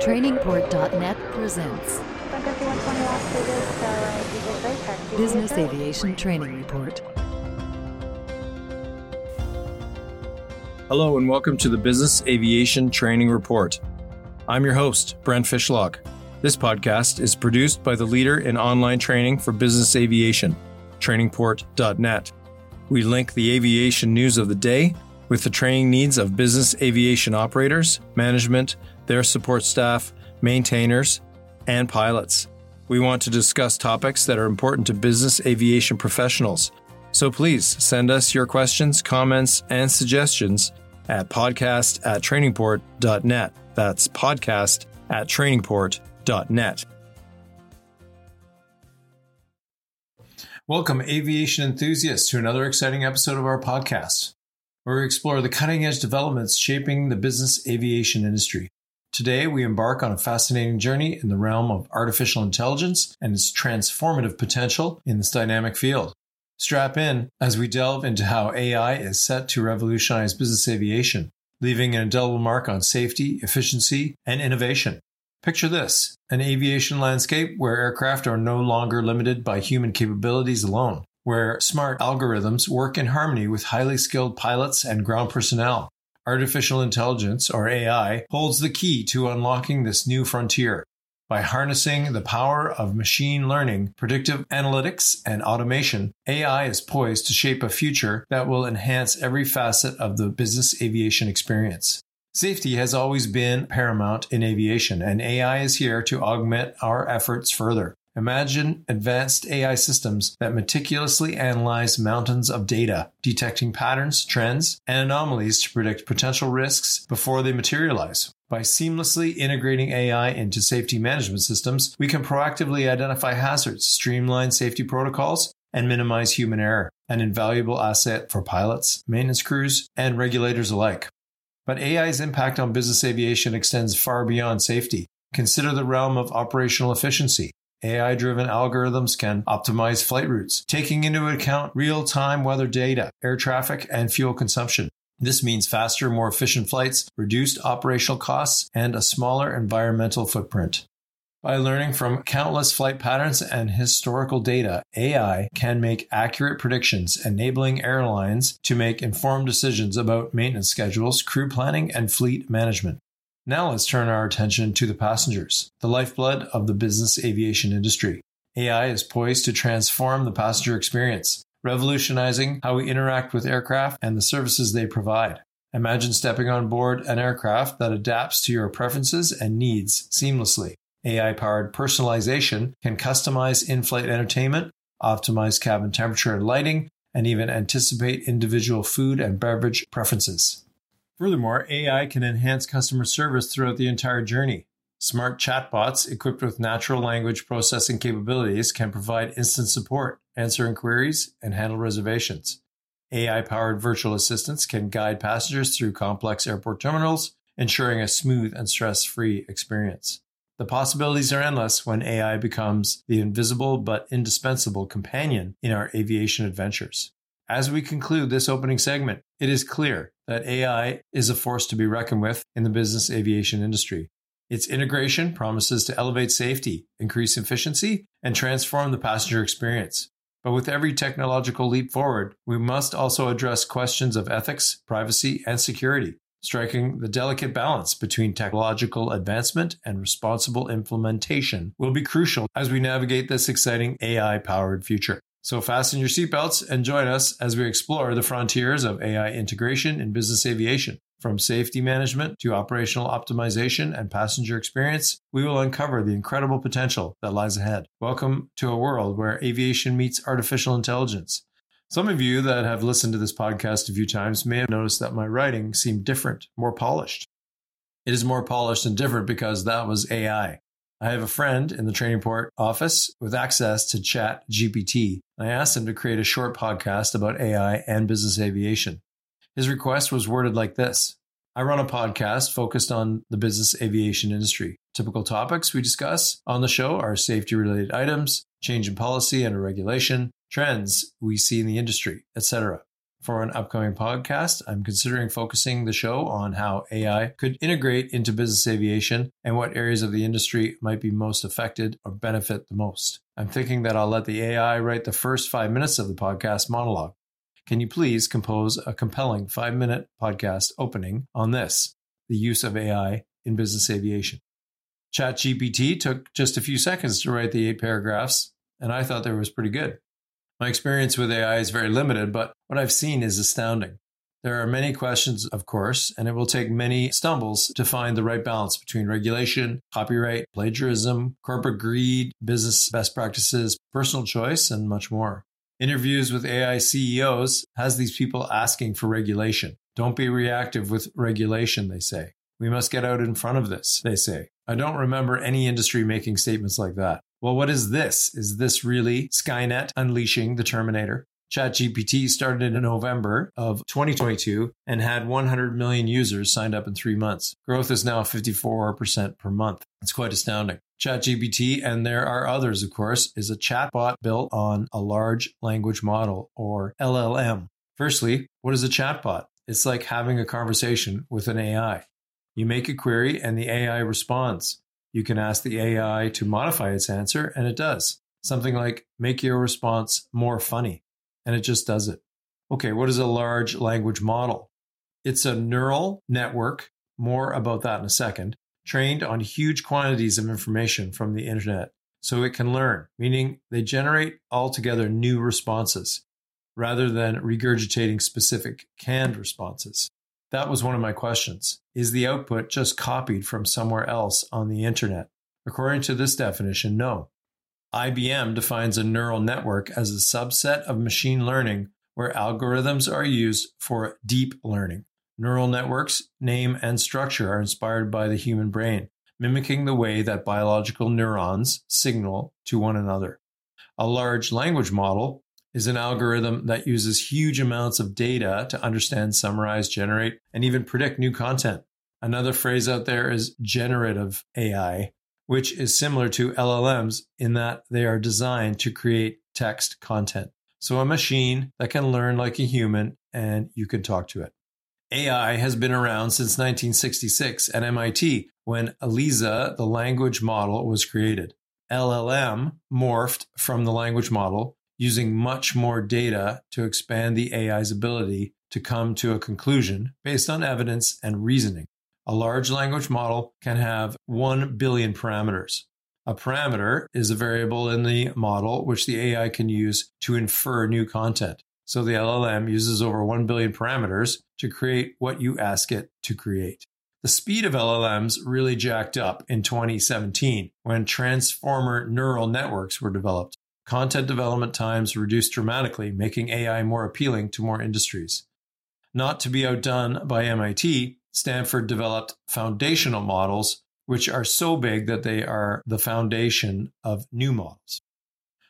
Trainingport.net presents Business Aviation Training Report. Hello, and welcome to the Business Aviation Training Report. I'm your host, Brent Fishlock. This podcast is produced by the leader in online training for business aviation, trainingport.net. We link the aviation news of the day with the training needs of business aviation operators, management, their support staff, maintainers, and pilots. We want to discuss topics that are important to business aviation professionals. So please send us your questions, comments, and suggestions at podcast at trainingport.net. That's podcast at trainingport.net. Welcome, aviation enthusiasts, to another exciting episode of our podcast, where we explore the cutting edge developments shaping the business aviation industry. Today, we embark on a fascinating journey in the realm of artificial intelligence and its transformative potential in this dynamic field. Strap in as we delve into how AI is set to revolutionize business aviation, leaving an indelible mark on safety, efficiency, and innovation. Picture this an aviation landscape where aircraft are no longer limited by human capabilities alone, where smart algorithms work in harmony with highly skilled pilots and ground personnel. Artificial intelligence, or AI, holds the key to unlocking this new frontier. By harnessing the power of machine learning, predictive analytics, and automation, AI is poised to shape a future that will enhance every facet of the business aviation experience. Safety has always been paramount in aviation, and AI is here to augment our efforts further. Imagine advanced AI systems that meticulously analyze mountains of data, detecting patterns, trends, and anomalies to predict potential risks before they materialize. By seamlessly integrating AI into safety management systems, we can proactively identify hazards, streamline safety protocols, and minimize human error, an invaluable asset for pilots, maintenance crews, and regulators alike. But AI's impact on business aviation extends far beyond safety. Consider the realm of operational efficiency. AI driven algorithms can optimize flight routes, taking into account real time weather data, air traffic, and fuel consumption. This means faster, more efficient flights, reduced operational costs, and a smaller environmental footprint. By learning from countless flight patterns and historical data, AI can make accurate predictions, enabling airlines to make informed decisions about maintenance schedules, crew planning, and fleet management. Now let's turn our attention to the passengers, the lifeblood of the business aviation industry. AI is poised to transform the passenger experience, revolutionizing how we interact with aircraft and the services they provide. Imagine stepping on board an aircraft that adapts to your preferences and needs seamlessly. AI powered personalization can customize in flight entertainment, optimize cabin temperature and lighting, and even anticipate individual food and beverage preferences. Furthermore, AI can enhance customer service throughout the entire journey. Smart chatbots equipped with natural language processing capabilities can provide instant support, answer inquiries, and handle reservations. AI powered virtual assistants can guide passengers through complex airport terminals, ensuring a smooth and stress free experience. The possibilities are endless when AI becomes the invisible but indispensable companion in our aviation adventures. As we conclude this opening segment, it is clear that AI is a force to be reckoned with in the business aviation industry. Its integration promises to elevate safety, increase efficiency, and transform the passenger experience. But with every technological leap forward, we must also address questions of ethics, privacy, and security, striking the delicate balance between technological advancement and responsible implementation will be crucial as we navigate this exciting AI powered future. So fasten your seatbelts and join us as we explore the frontiers of AI integration in business aviation. From safety management to operational optimization and passenger experience, we will uncover the incredible potential that lies ahead. Welcome to a world where aviation meets artificial intelligence. Some of you that have listened to this podcast a few times may have noticed that my writing seemed different, more polished. It is more polished and different because that was AI. I have a friend in the Training Port office with access to Chat GPT. I asked him to create a short podcast about AI and business aviation. His request was worded like this I run a podcast focused on the business aviation industry. Typical topics we discuss on the show are safety related items, change in policy and regulation, trends we see in the industry, etc. For an upcoming podcast, I'm considering focusing the show on how AI could integrate into business aviation and what areas of the industry might be most affected or benefit the most. I'm thinking that I'll let the AI write the first five minutes of the podcast monologue. Can you please compose a compelling five minute podcast opening on this, the use of AI in business aviation? ChatGPT took just a few seconds to write the eight paragraphs, and I thought they was pretty good. My experience with AI is very limited, but what I've seen is astounding. There are many questions, of course, and it will take many stumbles to find the right balance between regulation, copyright, plagiarism, corporate greed, business best practices, personal choice, and much more. Interviews with AI CEOs has these people asking for regulation. Don't be reactive with regulation, they say. We must get out in front of this, they say. I don't remember any industry making statements like that. Well, what is this? Is this really Skynet unleashing the Terminator? ChatGPT started in November of 2022 and had 100 million users signed up in three months. Growth is now 54% per month. It's quite astounding. ChatGPT, and there are others, of course, is a chatbot built on a large language model or LLM. Firstly, what is a chatbot? It's like having a conversation with an AI. You make a query and the AI responds. You can ask the AI to modify its answer and it does. Something like make your response more funny and it just does it. Okay, what is a large language model? It's a neural network, more about that in a second, trained on huge quantities of information from the internet. So it can learn, meaning they generate altogether new responses rather than regurgitating specific canned responses. That was one of my questions. Is the output just copied from somewhere else on the internet? According to this definition, no. IBM defines a neural network as a subset of machine learning where algorithms are used for deep learning. Neural networks, name, and structure are inspired by the human brain, mimicking the way that biological neurons signal to one another. A large language model is an algorithm that uses huge amounts of data to understand, summarize, generate, and even predict new content. Another phrase out there is generative AI, which is similar to LLMs in that they are designed to create text content. So a machine that can learn like a human and you can talk to it. AI has been around since 1966 at MIT when ELIZA, the language model, was created. LLM morphed from the language model using much more data to expand the AI's ability to come to a conclusion based on evidence and reasoning. A large language model can have 1 billion parameters. A parameter is a variable in the model which the AI can use to infer new content. So the LLM uses over 1 billion parameters to create what you ask it to create. The speed of LLMs really jacked up in 2017 when transformer neural networks were developed. Content development times reduced dramatically, making AI more appealing to more industries. Not to be outdone by MIT, Stanford developed foundational models, which are so big that they are the foundation of new models.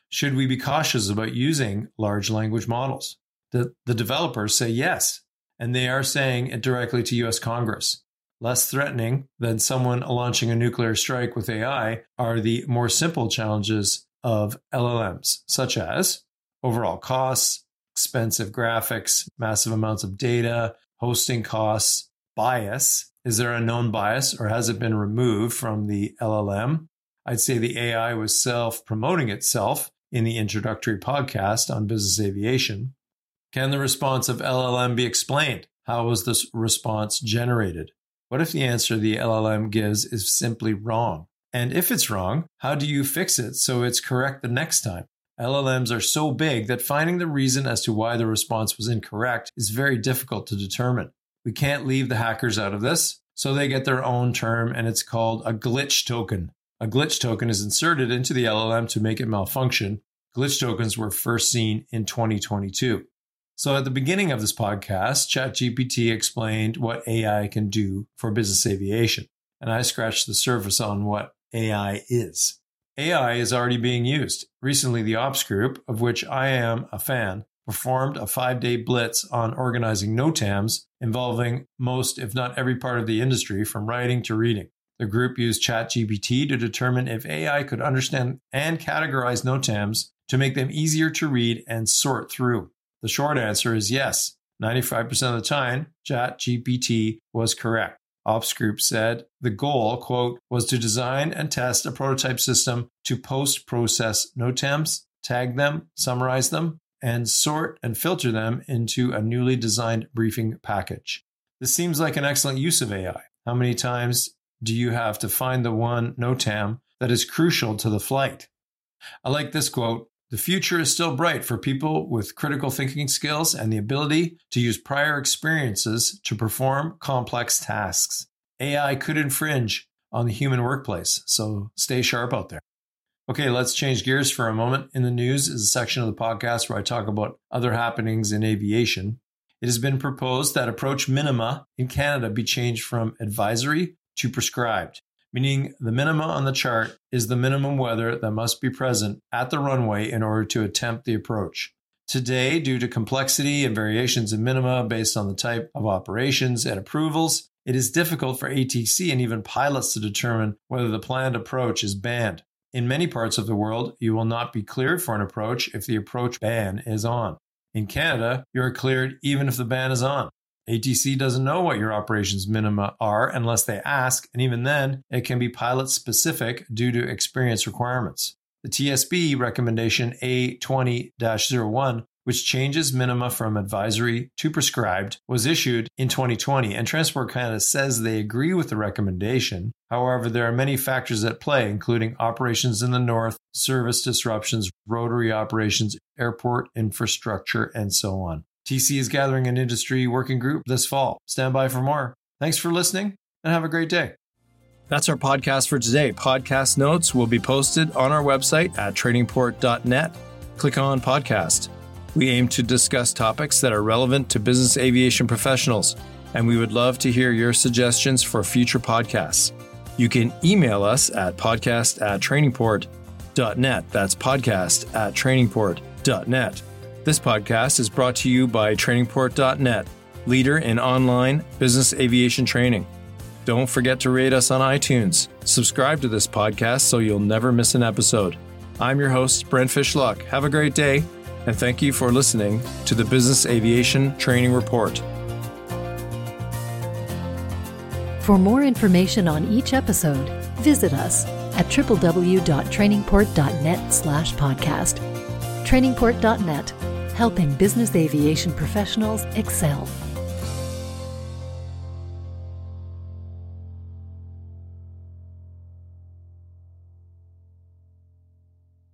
Should we be cautious about using large language models? The, the developers say yes, and they are saying it directly to US Congress. Less threatening than someone launching a nuclear strike with AI are the more simple challenges of LLMs, such as overall costs, expensive graphics, massive amounts of data, hosting costs, bias. Is there a known bias or has it been removed from the LLM? I'd say the AI was self promoting itself in the introductory podcast on business aviation. Can the response of LLM be explained? How was this response generated? What if the answer the LLM gives is simply wrong? And if it's wrong, how do you fix it so it's correct the next time? LLMs are so big that finding the reason as to why the response was incorrect is very difficult to determine. We can't leave the hackers out of this, so they get their own term and it's called a glitch token. A glitch token is inserted into the LLM to make it malfunction. Glitch tokens were first seen in 2022. So at the beginning of this podcast, ChatGPT explained what AI can do for business aviation. And I scratched the surface on what AI is. AI is already being used. Recently, the Ops Group, of which I am a fan, performed a five day blitz on organizing NOTAMs involving most, if not every part of the industry from writing to reading. The group used ChatGPT to determine if AI could understand and categorize NOTAMs to make them easier to read and sort through. The short answer is yes. 95% of the time, ChatGPT was correct. Ops Group said the goal, quote, was to design and test a prototype system to post process NOTAMs, tag them, summarize them, and sort and filter them into a newly designed briefing package. This seems like an excellent use of AI. How many times do you have to find the one NOTAM that is crucial to the flight? I like this quote the future is still bright for people with critical thinking skills and the ability to use prior experiences to perform complex tasks. AI could infringe on the human workplace, so stay sharp out there. Okay, let's change gears for a moment. In the news is a section of the podcast where I talk about other happenings in aviation. It has been proposed that approach minima in Canada be changed from advisory to prescribed meaning the minima on the chart is the minimum weather that must be present at the runway in order to attempt the approach. Today, due to complexity and variations in minima based on the type of operations and approvals, it is difficult for ATC and even pilots to determine whether the planned approach is banned. In many parts of the world, you will not be cleared for an approach if the approach ban is on. In Canada, you are cleared even if the ban is on. ATC doesn't know what your operations minima are unless they ask, and even then, it can be pilot specific due to experience requirements. The TSB recommendation A20 01, which changes minima from advisory to prescribed, was issued in 2020, and Transport Canada says they agree with the recommendation. However, there are many factors at play, including operations in the north, service disruptions, rotary operations, airport infrastructure, and so on. TC is gathering an industry working group this fall. Stand by for more. Thanks for listening and have a great day. That's our podcast for today. Podcast notes will be posted on our website at trainingport.net. Click on podcast. We aim to discuss topics that are relevant to business aviation professionals, and we would love to hear your suggestions for future podcasts. You can email us at podcast at trainingport.net. That's podcast at trainingport.net. This podcast is brought to you by trainingport.net, leader in online business aviation training. Don't forget to rate us on iTunes. Subscribe to this podcast so you'll never miss an episode. I'm your host, Brent Fishlock. Have a great day, and thank you for listening to the Business Aviation Training Report. For more information on each episode, visit us at www.trainingport.net slash podcast. Trainingport.net helping business aviation professionals excel.